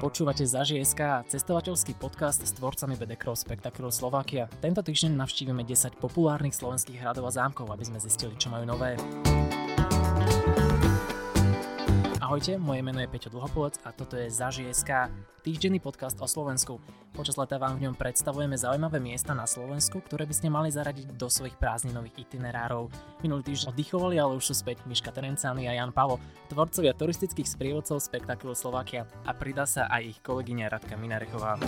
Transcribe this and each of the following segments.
Počúvate Zaži.sk, cestovateľský podcast s tvorcami BD Cross Spectacular Slovakia. Tento týždeň navštívime 10 populárnych slovenských hradov a zámkov, aby sme zistili, čo majú nové. Ahojte, moje meno je Peťo Dlhopolec a toto je Zaži.sk, týždenný podcast o Slovensku. Počas leta vám v ňom predstavujeme zaujímavé miesta na Slovensku, ktoré by ste mali zaradiť do svojich prázdninových itinerárov. Minulý týždeň oddychovali, ale už sú späť Miška Terencány a Jan Pavo, tvorcovia turistických sprievodcov Spektakulu Slovakia a pridá sa aj ich kolegyňa Radka Minarechová.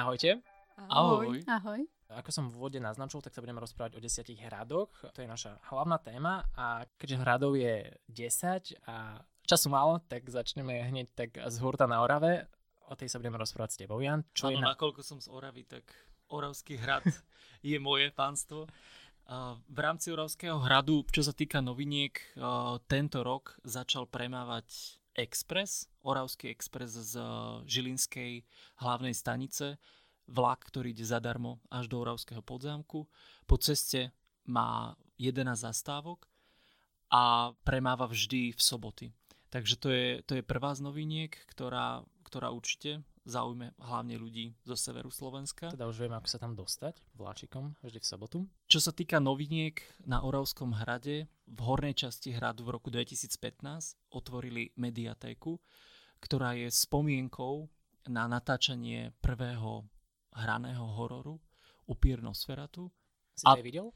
Ahojte. Ahoj. Ahoj. Ako som v úvode naznačil, tak sa budeme rozprávať o desiatich hradoch. To je naša hlavná téma a keďže hradov je 10 a času málo, tak začneme hneď tak z hurta na Orave. O tej sa budeme rozprávať s tebou, Jan. Čo Áno, na... nakoľko som z Oravy, tak Oravský hrad je moje pánstvo. V rámci Oravského hradu, čo sa týka noviniek, tento rok začal premávať Express, Oravský Express z Žilinskej hlavnej stanice vlak, ktorý ide zadarmo až do Oravského podzámku. Po ceste má 11 zastávok a premáva vždy v soboty. Takže to je, to je prvá z noviniek, ktorá, ktorá určite zaujme hlavne ľudí zo severu Slovenska. Teda už vieme, ako sa tam dostať vláčikom vždy v sobotu. Čo sa týka noviniek na Oravskom hrade, v hornej časti hradu v roku 2015 otvorili mediatéku, ktorá je spomienkou na natáčanie prvého hraného hororu Upír Nosferatu. Si to videl?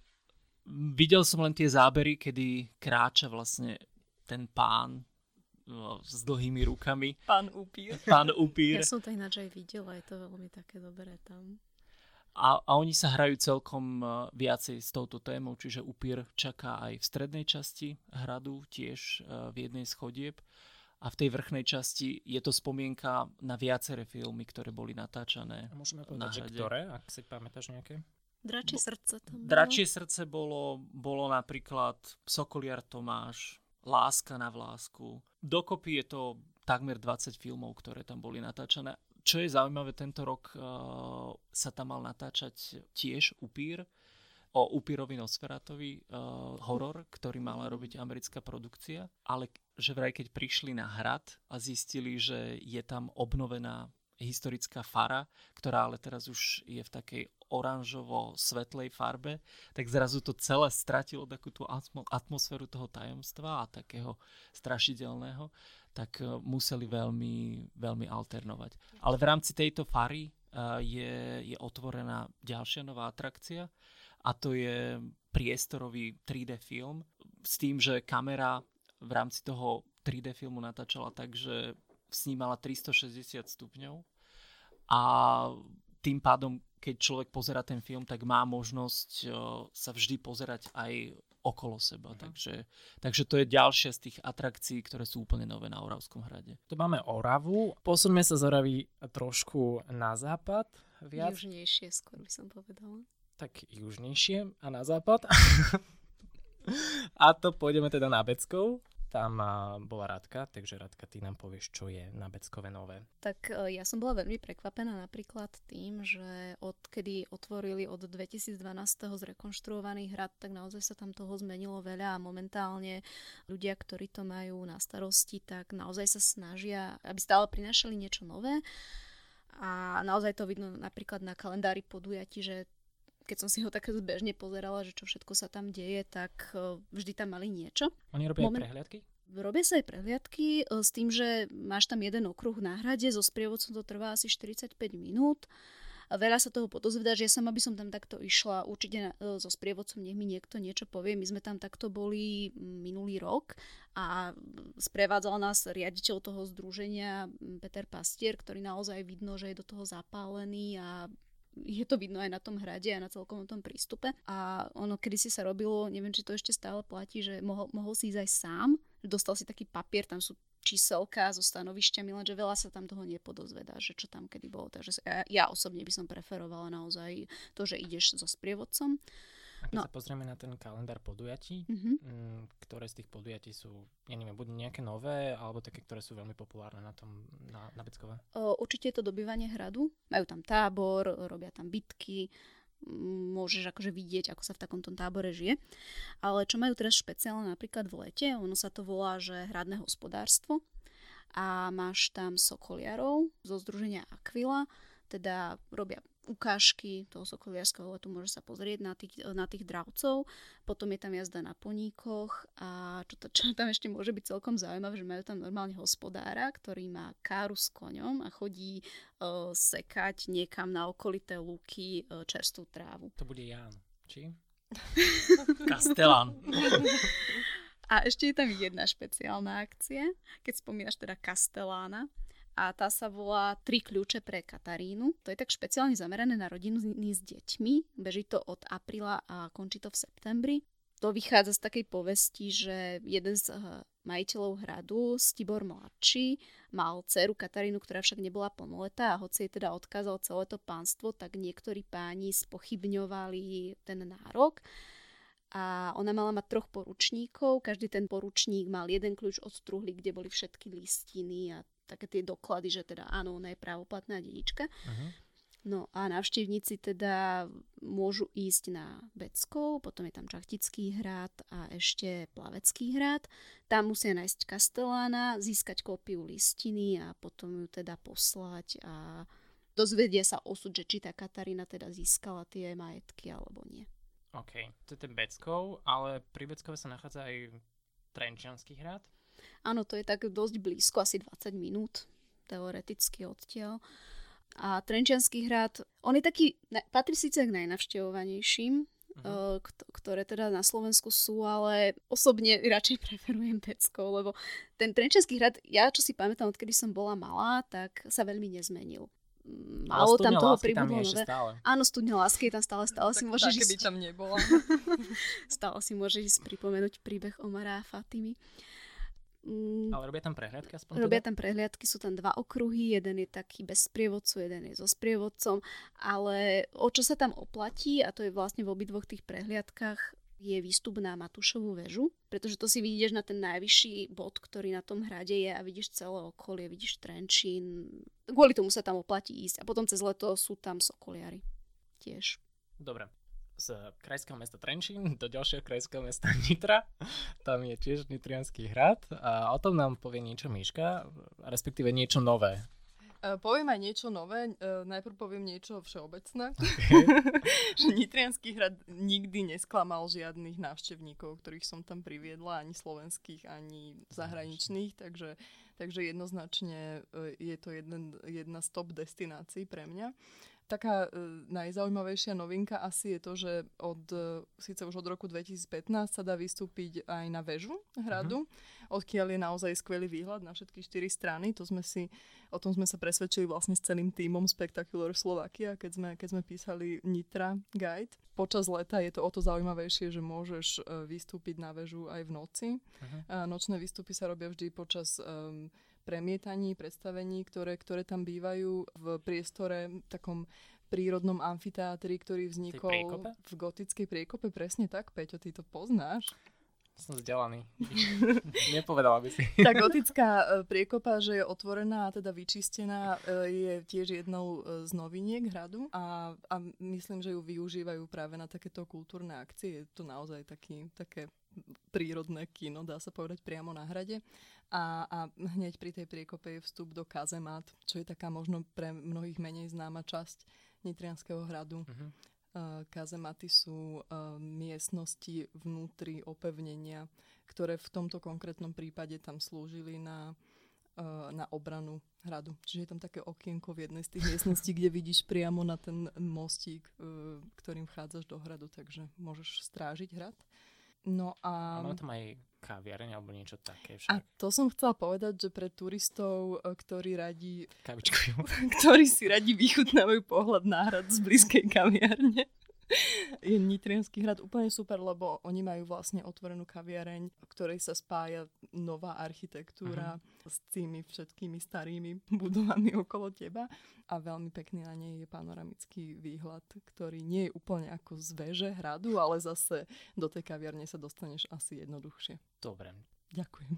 Videl som len tie zábery, kedy kráča vlastne ten pán no, s dlhými rukami. Pán upír. Pán upír. Ja som to ináč aj videla, je to veľmi také dobré tam. A, a oni sa hrajú celkom uh, viacej s touto témou, čiže upír čaká aj v strednej časti hradu, tiež uh, v jednej schodieb. Uh, a v tej vrchnej časti je to spomienka na viaceré filmy, ktoré boli natáčané. A môžeme povedať, že ktoré, ak si pamätáš nejaké? Dračie srdce tam bolo. Dračie srdce bolo, bolo napríklad Sokoliar Tomáš, Láska na vlásku. Dokopy je to takmer 20 filmov, ktoré tam boli natáčané. Čo je zaujímavé, tento rok uh, sa tam mal natáčať tiež Upír, o Upírovi Nosferatovi uh, horor, ktorý mala robiť americká produkcia, ale že vraj keď prišli na hrad a zistili, že je tam obnovená historická fara, ktorá ale teraz už je v takej oranžovo-svetlej farbe, tak zrazu to celé stratilo takú tú atmosféru toho tajomstva a takého strašidelného, tak uh, museli veľmi, veľmi alternovať. Ale v rámci tejto fary uh, je, je otvorená ďalšia nová atrakcia, a to je priestorový 3D film s tým, že kamera v rámci toho 3D filmu natáčala tak, že snímala 360 stupňov a tým pádom, keď človek pozera ten film, tak má možnosť sa vždy pozerať aj okolo seba. Uh-huh. Takže, takže to je ďalšia z tých atrakcií, ktoré sú úplne nové na Oravskom hrade. Tu máme Oravu. Posuňme sa z Oravy trošku na západ. Viac. Južnejšie skôr by som povedala tak južnejšie a na západ. a to pôjdeme teda na Beckov. Tam bola Radka, takže Radka, ty nám povieš, čo je na Beckové nové. Tak e, ja som bola veľmi prekvapená napríklad tým, že odkedy otvorili od 2012. zrekonštruovaný hrad, tak naozaj sa tam toho zmenilo veľa a momentálne ľudia, ktorí to majú na starosti, tak naozaj sa snažia, aby stále prinašali niečo nové. A naozaj to vidno napríklad na kalendári podujatí, že keď som si ho tak zbežne pozerala, že čo všetko sa tam deje, tak e, vždy tam mali niečo. Oni robia Moment... prehliadky? Robia sa aj prehliadky e, s tým, že máš tam jeden okruh na hrade, so sprievodcom to trvá asi 45 minút. Veľa sa toho podozvedá, že ja sama by som tam takto išla, určite e, so sprievodcom nech mi niekto niečo povie. My sme tam takto boli minulý rok a sprevádzal nás riaditeľ toho združenia Peter Pastier, ktorý naozaj vidno, že je do toho zapálený a je to vidno aj na tom hrade a na celkom tom prístupe. A ono kedy si sa robilo, neviem, či to ešte stále platí, že mohol, mohol si ísť aj sám, dostal si taký papier, tam sú číselka so stanovišťami, lenže veľa sa tam toho nepodozvedá, že čo tam kedy bolo. Takže ja, ja osobne by som preferovala naozaj to, že ideš so sprievodcom. A keď no. sa pozrieme na ten kalendár podujatí, mm-hmm. ktoré z tých podujatí sú, ja neviem, buď nejaké nové, alebo také, ktoré sú veľmi populárne na tom, na, na Beckové? určite je to dobývanie hradu. Majú tam tábor, robia tam bitky, môžeš akože vidieť, ako sa v takomto tábore žije. Ale čo majú teraz špeciálne napríklad v lete, ono sa to volá, že hradné hospodárstvo a máš tam sokoliarov zo združenia Aquila, teda robia ukážky toho sokoliarského letu, môže sa pozrieť na tých, na tých dravcov, potom je tam jazda na poníkoch a čo, to, čo tam ešte môže byť celkom zaujímavé, že majú tam normálne hospodára, ktorý má káru s koňom a chodí uh, sekať niekam na okolité lúky uh, čerstvú trávu. To bude Jan, či? Kastelán. A ešte je tam jedna špeciálna akcia, keď spomínaš teda Kastelána. A tá sa volá Tri kľúče pre Katarínu. To je tak špeciálne zamerané na rodinu s deťmi. Beží to od apríla a končí to v septembri. To vychádza z takej povesti, že jeden z eh, majiteľov hradu, Stibor mladší, mal dceru Katarínu, ktorá však nebola plnoletá a hoci jej teda odkázal celé to pánstvo, tak niektorí páni spochybňovali ten nárok a ona mala mať troch poručníkov, každý ten poručník mal jeden kľúč od truhly, kde boli všetky listiny a také tie doklady, že teda áno, ona je právoplatná dedička. Uh-huh. No a návštevníci teda môžu ísť na Beckov, potom je tam Čachtický hrad a ešte Plavecký hrad. Tam musia nájsť Kastelána, získať kópiu listiny a potom ju teda poslať a dozvedia sa osud, že či tá Katarína teda získala tie majetky alebo nie. OK, to je ten Beckov, ale pri Beckove sa nachádza aj Trenčianský hrad. Áno, to je tak dosť blízko, asi 20 minút teoreticky odtiaľ. A Trenčianský hrad, on je taký, patrí síce k najnavštevovanejším, uh-huh. ktoré teda na Slovensku sú, ale osobne radšej preferujem Beckov, lebo ten Trenčianský hrad, ja čo si pamätám, odkedy som bola malá, tak sa veľmi nezmenil málo tam toho pribudlo nové. Stále. Áno, studňa lásky je tam stále, stále no, si môžeš ísť... tam nebola. stále si môžeš ísť pripomenúť príbeh Omara a Fatimy. Mm, Ale robia tam prehliadky aspoň Robia teda? tam prehliadky, sú tam dva okruhy, jeden je taký bez sprievodcu, jeden je so sprievodcom, ale o čo sa tam oplatí, a to je vlastne v obidvoch tých prehliadkách, je výstup na Matúšovú väžu, pretože to si vidíš na ten najvyšší bod, ktorý na tom hrade je a vidíš celé okolie, vidíš Trenčín. Kvôli tomu sa tam oplatí ísť a potom cez leto sú tam sokoliari tiež. Dobre. Z krajského mesta Trenčín do ďalšieho krajského mesta Nitra. Tam je tiež Nitrianský hrad a o tom nám povie niečo Miška, respektíve niečo nové. Uh, poviem aj niečo nové. Uh, najprv poviem niečo všeobecné. Okay. že Nitrianský hrad nikdy nesklamal žiadnych návštevníkov, ktorých som tam priviedla, ani slovenských, ani zahraničných, takže, takže jednoznačne uh, je to jeden, jedna z top destinácií pre mňa. Taká uh, najzaujímavejšia novinka asi je to, že od, uh, síce už od roku 2015 sa dá vystúpiť aj na väžu hradu, uh-huh. odkiaľ je naozaj skvelý výhľad na všetky štyri strany. To sme si O tom sme sa presvedčili vlastne s celým týmom Spectacular Slovakia, keď sme, keď sme písali Nitra Guide. Počas leta je to o to zaujímavejšie, že môžeš uh, vystúpiť na väžu aj v noci. Uh-huh. Uh, nočné výstupy sa robia vždy počas um, premietaní, predstavení, ktoré, ktoré tam bývajú v priestore takom prírodnom amfiteátri, ktorý vznikol v gotickej priekope. Presne tak, Peťo, ty to poznáš. Som vzdelaný. Nepovedala by si. Tá gotická e, priekopa, že je otvorená a teda vyčistená, e, je tiež jednou e, z noviniek hradu a, a myslím, že ju využívajú práve na takéto kultúrne akcie. Je to naozaj taký, také prírodné kino, dá sa povedať, priamo na hrade. A, a hneď pri tej priekope je vstup do kazemat, čo je taká možno pre mnohých menej známa časť Nitrianského hradu. Uh-huh. Kazematy sú eh, miestnosti vnútri opevnenia, ktoré v tomto konkrétnom prípade tam slúžili na, eh, na obranu hradu. Čiže je tam také okienko v jednej z tých miestností, kde vidíš priamo na ten mostík, ktorým vchádzaš do hradu, takže môžeš strážiť hrad. No a... máme tam aj kaviareň alebo niečo také však. A to som chcela povedať, že pre turistov, e, ktorí radi... Kavičkujú. ktorí si radi vychutnávajú pohľad na hrad z blízkej kaviarne je Nitrianský hrad úplne super, lebo oni majú vlastne otvorenú kaviareň, v ktorej sa spája nová architektúra uh-huh. s tými všetkými starými budovami okolo teba a veľmi pekný na nej je panoramický výhľad, ktorý nie je úplne ako z veže hradu, ale zase do tej kaviarne sa dostaneš asi jednoduchšie. Dobre. Ďakujem.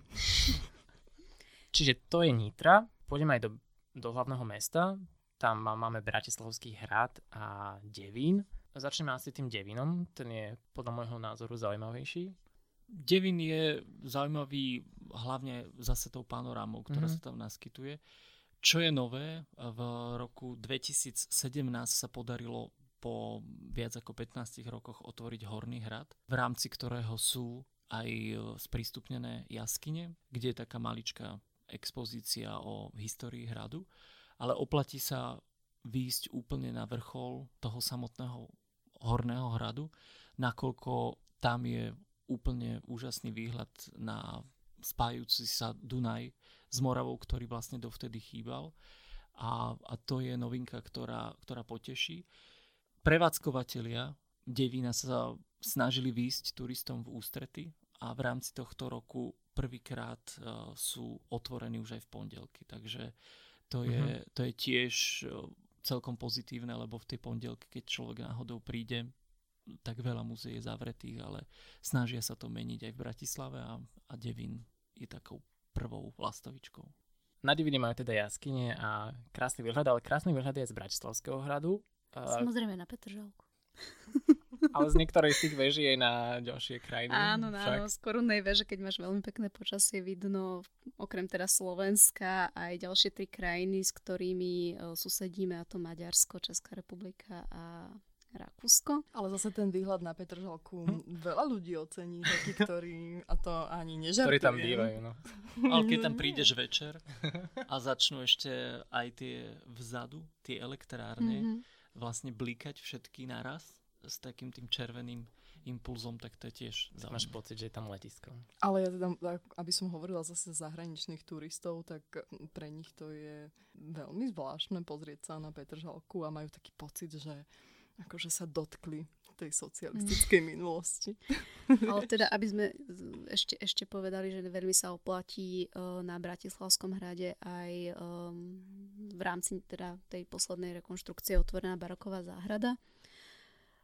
Čiže to je Nitra. Pôjdeme aj do, do hlavného mesta. Tam máme Bratislavský hrad a Devín Začneme asi tým Devinom, ten je podľa môjho názoru zaujímavejší. Devin je zaujímavý hlavne zase tou panorámou, ktorá mm-hmm. sa tam naskytuje. Čo je nové, v roku 2017 sa podarilo po viac ako 15 rokoch otvoriť Horný hrad, v rámci ktorého sú aj sprístupnené jaskyne, kde je taká maličká expozícia o histórii hradu, ale oplatí sa výjsť úplne na vrchol toho samotného Horného hradu, nakoľko tam je úplne úžasný výhľad na spájúci sa Dunaj s Moravou, ktorý vlastne dovtedy chýbal. A, a to je novinka, ktorá, ktorá poteší. Prevádzkovateľia Devína sa snažili výjsť turistom v ústrety a v rámci tohto roku prvýkrát uh, sú otvorení už aj v pondelky. Takže to je, mm-hmm. to je tiež uh, celkom pozitívne, lebo v tej pondelky, keď človek náhodou príde, tak veľa muzeí je zavretých, ale snažia sa to meniť aj v Bratislave a, a Devin je takou prvou lastovičkou. Na Divine majú teda jaskyne a krásny výhľad, ale krásny výhľad je z Bratislavského hradu. Samozrejme na Petržalku. Ale z niektorej z tých veží aj na ďalšie krajiny. Áno, áno, z korunnej veže, keď máš veľmi pekné počasie, vidno okrem teda Slovenska aj ďalšie tri krajiny, s ktorými e, susedíme, a to Maďarsko, Česká republika a Rakúsko. Ale zase ten výhľad na Petržalku hm? veľa ľudí ocení, takí, ktorí, a to ani nežartujem. Ktorí tam bývajú, no. Ale keď tam prídeš večer a začnú ešte aj tie vzadu, tie elektrárne, mm-hmm vlastne blikať všetky naraz s takým tým červeným impulzom, tak to je tiež zaujímavé. Máš pocit, že je tam letisko. Ale ja teda, aby som hovorila zase zahraničných turistov, tak pre nich to je veľmi zvláštne pozrieť sa na Petržalku a majú taký pocit, že akože sa dotkli tej socialistickej mm. minulosti. Ale teda, aby sme ešte, ešte povedali, že veľmi sa oplatí uh, na Bratislavskom hrade aj um, v rámci teda tej poslednej rekonštrukcie otvorená baroková záhrada.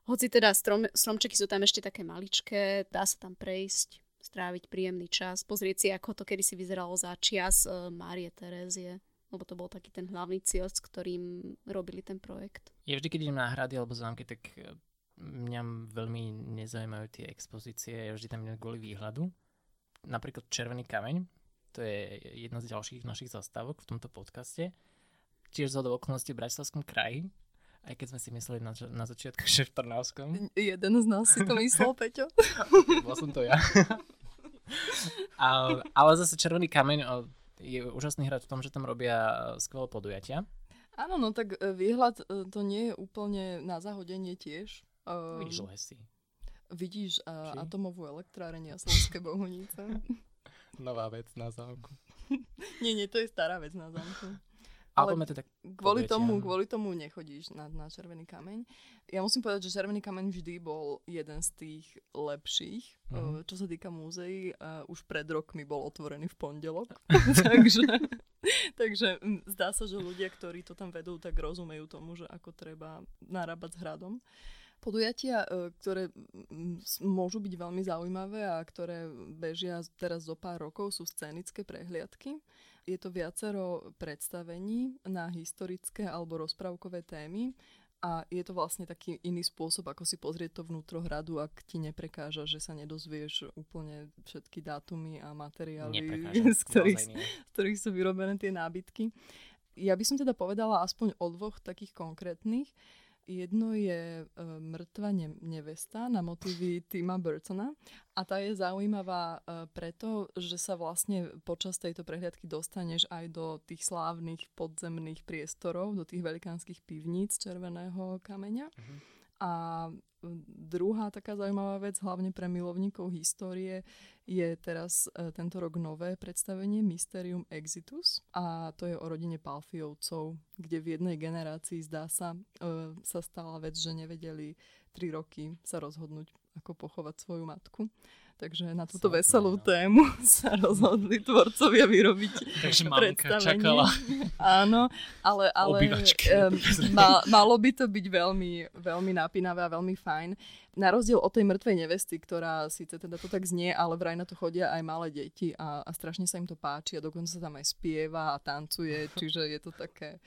Hoci teda strom, stromčeky sú tam ešte také maličké, dá sa tam prejsť, stráviť príjemný čas, pozrieť si, ako to kedysi vyzeralo za čias uh, Márie Terézie lebo to bol taký ten hlavný cieľ, s ktorým robili ten projekt. Je vždy, keď idem na hrady alebo zámky, tak mňa veľmi nezaujímajú tie expozície, ja vždy tam idem kvôli výhľadu. Napríklad Červený kameň, to je jedna z ďalších našich zastávok v tomto podcaste. Tiež z okolností v Bratislavskom kraji, aj keď sme si mysleli na, na začiatku, že v Trnavskom. Jeden z nás si to myslel, Peťo. Bol som to ja. ale, ale zase Červený kameň je úžasný hrad v tom, že tam robia skvelé podujatia. Áno, no tak e, výhľad e, to nie je úplne na zahodenie tiež. Vidíš lesy. Vidíš uh, atomovú elektráreň a Slovské Bohunice. Nová vec na zámku. nie, nie, to je stará vec na zámku. Ale teda kvôli tomu, kvôli tomu nechodíš na, na Červený kameň. Ja musím povedať, že Červený kameň vždy bol jeden z tých lepších, uh-huh. čo sa týka múzeí. A už pred rokmi bol otvorený v pondelok. takže, takže zdá sa, že ľudia, ktorí to tam vedú, tak rozumejú tomu, že ako treba narábať s hradom. Podujatia, e, ktoré môžu byť veľmi zaujímavé a ktoré bežia teraz zo pár rokov, sú scénické prehliadky. Je to viacero predstavení na historické alebo rozprávkové témy a je to vlastne taký iný spôsob, ako si pozrieť to vnútro hradu, ak ti neprekáža, že sa nedozvieš úplne všetky dátumy a materiály, z ktorých, z ktorých sú vyrobené tie nábytky. Ja by som teda povedala aspoň o dvoch takých konkrétnych. Jedno je uh, Mŕtva ne- nevesta na motívy Tima Burtona a tá je zaujímavá uh, preto, že sa vlastne počas tejto prehliadky dostaneš aj do tých slávnych podzemných priestorov, do tých velikánskych pivníc červeného kameňa. Uh-huh. A druhá taká zaujímavá vec, hlavne pre milovníkov histórie, je teraz e, tento rok nové predstavenie Mysterium Exitus a to je o rodine Palfiovcov, kde v jednej generácii zdá sa, e, sa stala vec, že nevedeli tri roky sa rozhodnúť, ako pochovať svoju matku. Takže na túto Sapne, veselú no. tému sa rozhodli tvorcovia vyrobiť Takže mamka čakala. Áno, ale, ale um, ma, malo by to byť veľmi, veľmi napínavé a veľmi fajn. Na rozdiel od tej mŕtvej nevesty, ktorá síce teda to tak znie, ale vraj na to chodia aj malé deti a, a strašne sa im to páči a dokonca sa tam aj spieva a tancuje, čiže je to také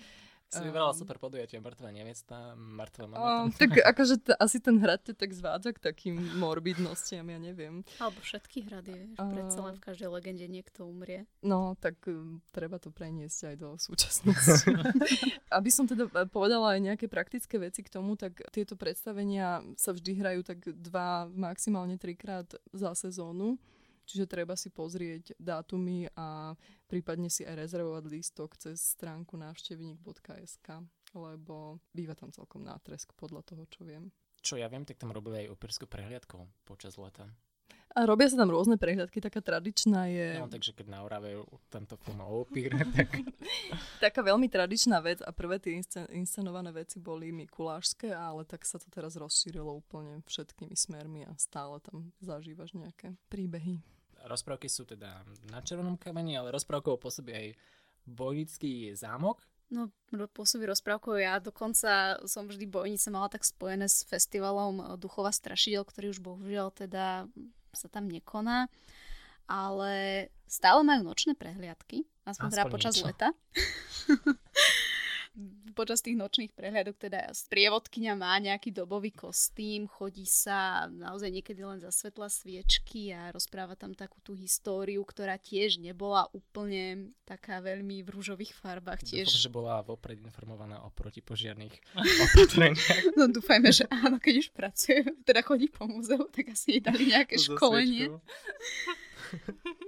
Si vybrala super podujatie, mŕtva neviesta, mŕtva mama. Um, tak akože t- asi ten hrad te tak zvádza k takým morbidnostiam, ja neviem. Alebo všetky hrady, uh, predsa len v každej legende niekto umrie. No, tak um, treba to preniesť aj do súčasnosti. Aby som teda e, povedala aj nejaké praktické veci k tomu, tak tieto predstavenia sa vždy hrajú tak dva, maximálne trikrát za sezónu. Čiže treba si pozrieť dátumy a prípadne si aj rezervovať lístok cez stránku návštevník.sk, lebo býva tam celkom nátresk podľa toho, čo viem. Čo ja viem, tak tam robili aj operskú prehliadku počas leta. A robia sa tam rôzne prehľadky, taká tradičná je... No, takže keď na Orave tento film o opíre, tak... taká veľmi tradičná vec a prvé tie inscenované veci boli mikulášské, ale tak sa to teraz rozšírilo úplne všetkými smermi a stále tam zažívaš nejaké príbehy rozprávky sú teda na červenom kameni, ale rozprávkou pôsobí aj Bojnický zámok. No, pôsobí rozprávkou. Ja dokonca som vždy Bojnice mala tak spojené s festivalom Duchova strašidel, ktorý už bohužiaľ teda sa tam nekoná. Ale stále majú nočné prehliadky, aspoň teda počas niečo. leta. počas tých nočných prehľadok teda sprievodkynia má nejaký dobový kostým, chodí sa naozaj niekedy len za svetla sviečky a rozpráva tam takú tú históriu, ktorá tiež nebola úplne taká veľmi v rúžových farbách. Tiež. Dúfam, že bola vopred informovaná o protipožiarných opatreniach. no dúfajme, že áno, keď už pracuje, teda chodí po múzeu, tak asi jej dali nejaké školenie.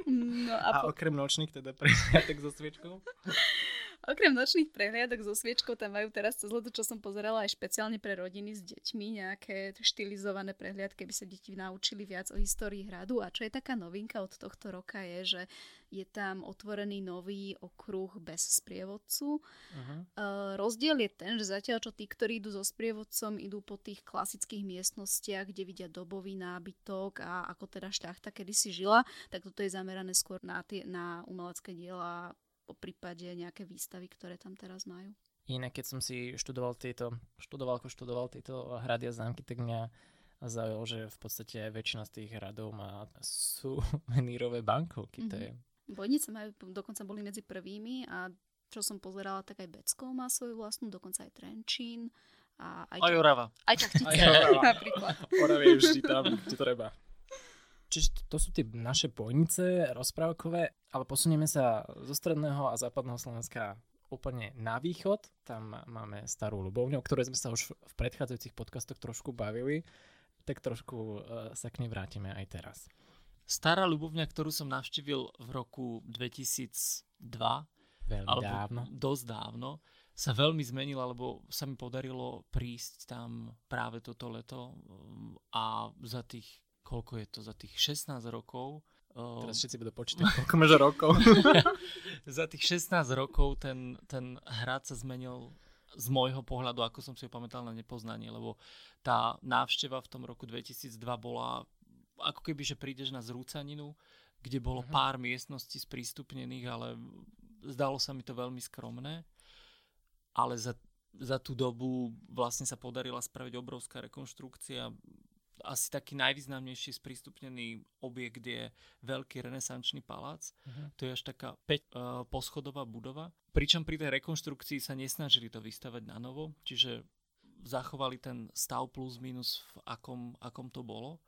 No a, po... a okrem nočných teda prehliadok so sviečkou? Okrem nočných prehliadok so sviečkou tam majú teraz cez leto, čo som pozerala aj špeciálne pre rodiny s deťmi, nejaké štilizované prehliadky, aby sa deti naučili viac o histórii hradu. A čo je taká novinka od tohto roka je, že je tam otvorený nový okruh bez sprievodcu. Uh-huh. Uh, rozdiel je ten, že zatiaľ čo tí, ktorí idú so sprievodcom, idú po tých klasických miestnostiach, kde vidia dobový nábytok a ako teda šľachta kedy si žila, tak toto je zamerané skôr na, tie, na umelecké diela po prípade nejaké výstavy, ktoré tam teraz majú. Inak, keď som si študoval tieto, študoval, ako študoval tieto hrady a zámky, tak mňa zaujalo, že v podstate väčšina z tých hradov má suvenírové bankovky. Mm-hmm. To je... Bojnice majú, dokonca boli medzi prvými a čo som pozerala, tak aj Becko má svoju vlastnú, dokonca aj Trenčín. A aj, aj Orava. Aj Čachtica napríklad. Orava je vždy tam, kde treba. Čiže to sú tie naše bojnice rozprávkové, ale posunieme sa zo stredného a západného Slovenska úplne na východ. Tam máme starú Ľubovňu, o ktorej sme sa už v predchádzajúcich podcastoch trošku bavili, tak trošku uh, sa k nej vrátime aj teraz. Stará Ľubovňa, ktorú som navštívil v roku 2002, Veľmi alebo dávno. dosť dávno, sa veľmi zmenila, lebo sa mi podarilo prísť tam práve toto leto um, a za tých koľko je to za tých 16 rokov. Teraz všetci budú počítať, koľko máš rokov. za tých 16 rokov ten, ten hrad sa zmenil z môjho pohľadu, ako som si ho pamätal na nepoznanie, lebo tá návšteva v tom roku 2002 bola ako keby, že prídeš na zrúcaninu, kde bolo uh-huh. pár miestností sprístupnených, ale zdalo sa mi to veľmi skromné. Ale za, za tú dobu vlastne sa podarila spraviť obrovská rekonštrukcia asi taký najvýznamnejší sprístupnený objekt je veľký renesančný palác. Uh-huh. To je až taká 5 uh, poschodová budova. Pričom pri tej rekonštrukcii sa nesnažili to vystavať na novo, čiže zachovali ten stav plus minus v akom, akom to bolo.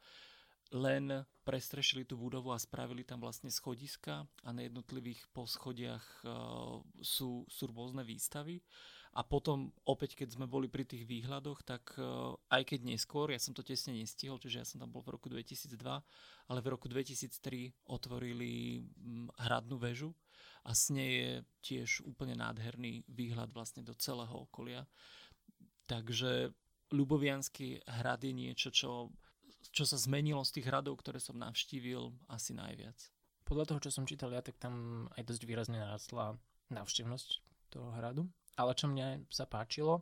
Len prestrešili tú budovu a spravili tam vlastne schodiska a na jednotlivých poschodiach uh, sú, sú rôzne výstavy. A potom opäť, keď sme boli pri tých výhľadoch, tak uh, aj keď neskôr, ja som to tesne nestihol, čiže ja som tam bol v roku 2002, ale v roku 2003 otvorili um, hradnú väžu a s nej je tiež úplne nádherný výhľad vlastne do celého okolia. Takže Ľubovianský hrad je niečo, čo, čo sa zmenilo z tých hradov, ktoré som navštívil asi najviac. Podľa toho, čo som čítal ja, tak tam aj dosť výrazne narastla návštevnosť toho hradu. Ale čo mne sa páčilo,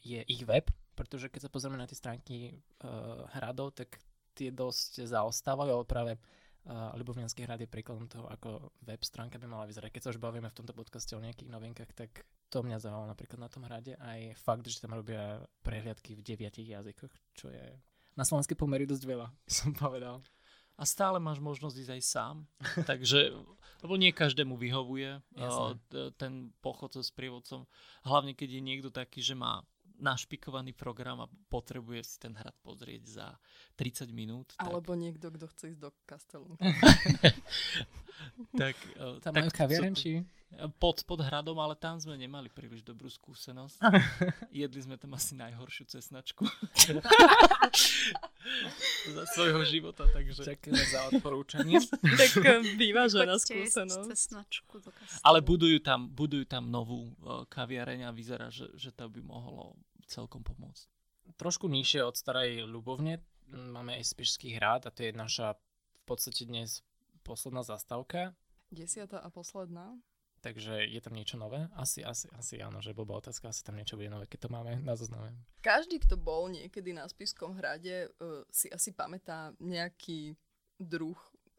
je ich web, pretože keď sa pozrieme na tie stránky uh, hradov, tak tie dosť zaostávajú, ale práve uh, Ľubovňanský hrad je príkladom toho, ako web stránka by mala vyzerať. Keď sa už bavíme v tomto podcaste o nejakých novinkách, tak to mňa zaujalo napríklad na tom hrade. Aj fakt, že tam robia prehliadky v deviatich jazykoch, čo je na slovenské pomery dosť veľa, som povedal. a stále máš možnosť ísť aj sám. Takže, lebo nie každému vyhovuje uh, ten pochod so sprievodcom. Hlavne, keď je niekto taký, že má našpikovaný program a potrebuje si ten hrad pozrieť za 30 minút. Alebo tak... niekto, kto chce ísť do kastelu. tak, uh, Tam tak, majú kaviareň, či? Pod, pod hradom, ale tam sme nemali príliš dobrú skúsenosť. Jedli sme tam asi najhoršiu cesnačku za svojho života, takže... Ďakujem za odporúčanie. tak eh, vyvážená skúsenosť. Cesnačku do ale budujú tam, budujú tam novú uh, kaviareň a vyzerá, že, že to by mohlo celkom pomôcť. Trošku nižšie od starej Ľubovne máme aj Spišský hrad a to je naša v podstate dnes posledná zastávka. Desiatá a posledná. Takže je tam niečo nové? Asi, asi, asi áno, že blbá otázka, asi tam niečo bude nové, keď to máme na zozname. Každý, kto bol niekedy na Spiskom hrade, uh, si asi pamätá nejaký druh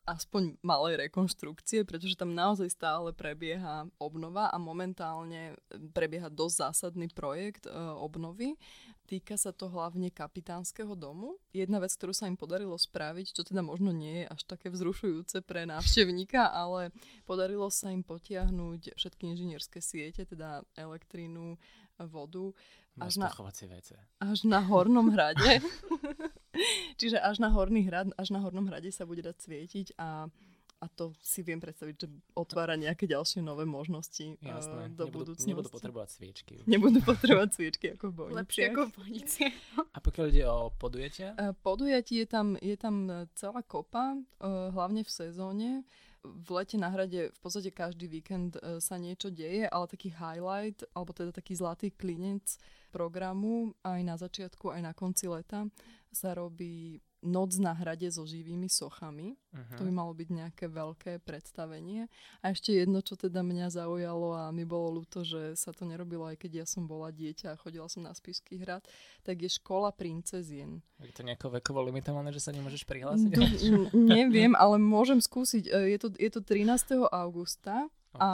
aspoň malej rekonštrukcie, pretože tam naozaj stále prebieha obnova a momentálne prebieha dosť zásadný projekt uh, obnovy. Týka sa to hlavne kapitánskeho domu. Jedna vec, ktorú sa im podarilo spraviť, čo teda možno nie je až také vzrušujúce pre návštevníka, ale podarilo sa im potiahnuť všetky inžinierské siete, teda elektrínu, vodu. Až na, až na Hornom hrade. Čiže až na, horný hrad, až na Hornom hrade sa bude dať svietiť a a to si viem predstaviť, že otvára nejaké ďalšie nové možnosti Jasné, uh, do nebudú, budúcnosti. Nebudú potrebovať sviečky. Nebudú potrebovať sviečky ako v bojnici. Lepšie ako v. A pokiaľ ide o podujatia? Uh, podujatí je tam, je tam celá kopa, hlavne v sezóne. V lete na hrade v podstate každý víkend uh, sa niečo deje, ale taký highlight, alebo teda taký zlatý klinec programu aj na začiatku, aj na konci leta sa robí Noc na hrade so živými sochami. Uh-huh. To by malo byť nejaké veľké predstavenie. A ešte jedno, čo teda mňa zaujalo a mi bolo ľúto, že sa to nerobilo aj keď ja som bola dieťa a chodila som na Spisky hrad, tak je škola princezien. Je to nejako vekovo limitované, že sa nemôžeš prihlásiť? Neviem, ale môžem skúsiť. E, je to, je to 13. augusta Okay. A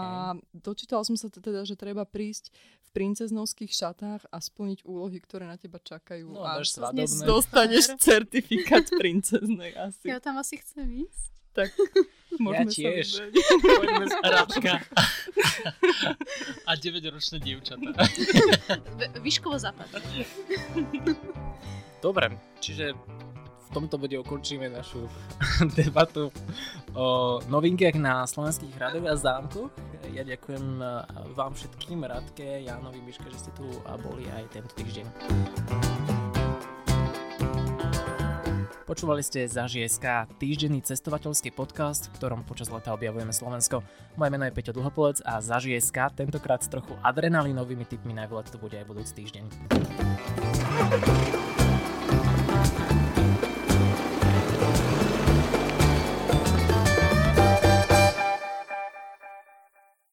dočítala som sa teda, že treba prísť v princeznovských šatách a splniť úlohy, ktoré na teba čakajú. No, a svadobné. dostaneš certifikát princeznej asi. Ja tam asi chcem ísť. Tak môžeme ja tiež. sa Poďme Radka. a 9-ročné dievčatá. Výškovo západ. Dobre, čiže tomto bode ukončíme našu debatu o novinkách na slovenských hradoch a zámkoch. Ja ďakujem e, vám všetkým, Radke, Jánovi, Miške, že ste tu a boli aj tento týždeň. Počúvali ste za ŽSK týždenný cestovateľský podcast, v ktorom počas leta objavujeme Slovensko. Moje meno je Peťo Dlhopolec a za ŽSK tentokrát s trochu adrenalinovými typmi na výlet to bude aj budúci týždeň.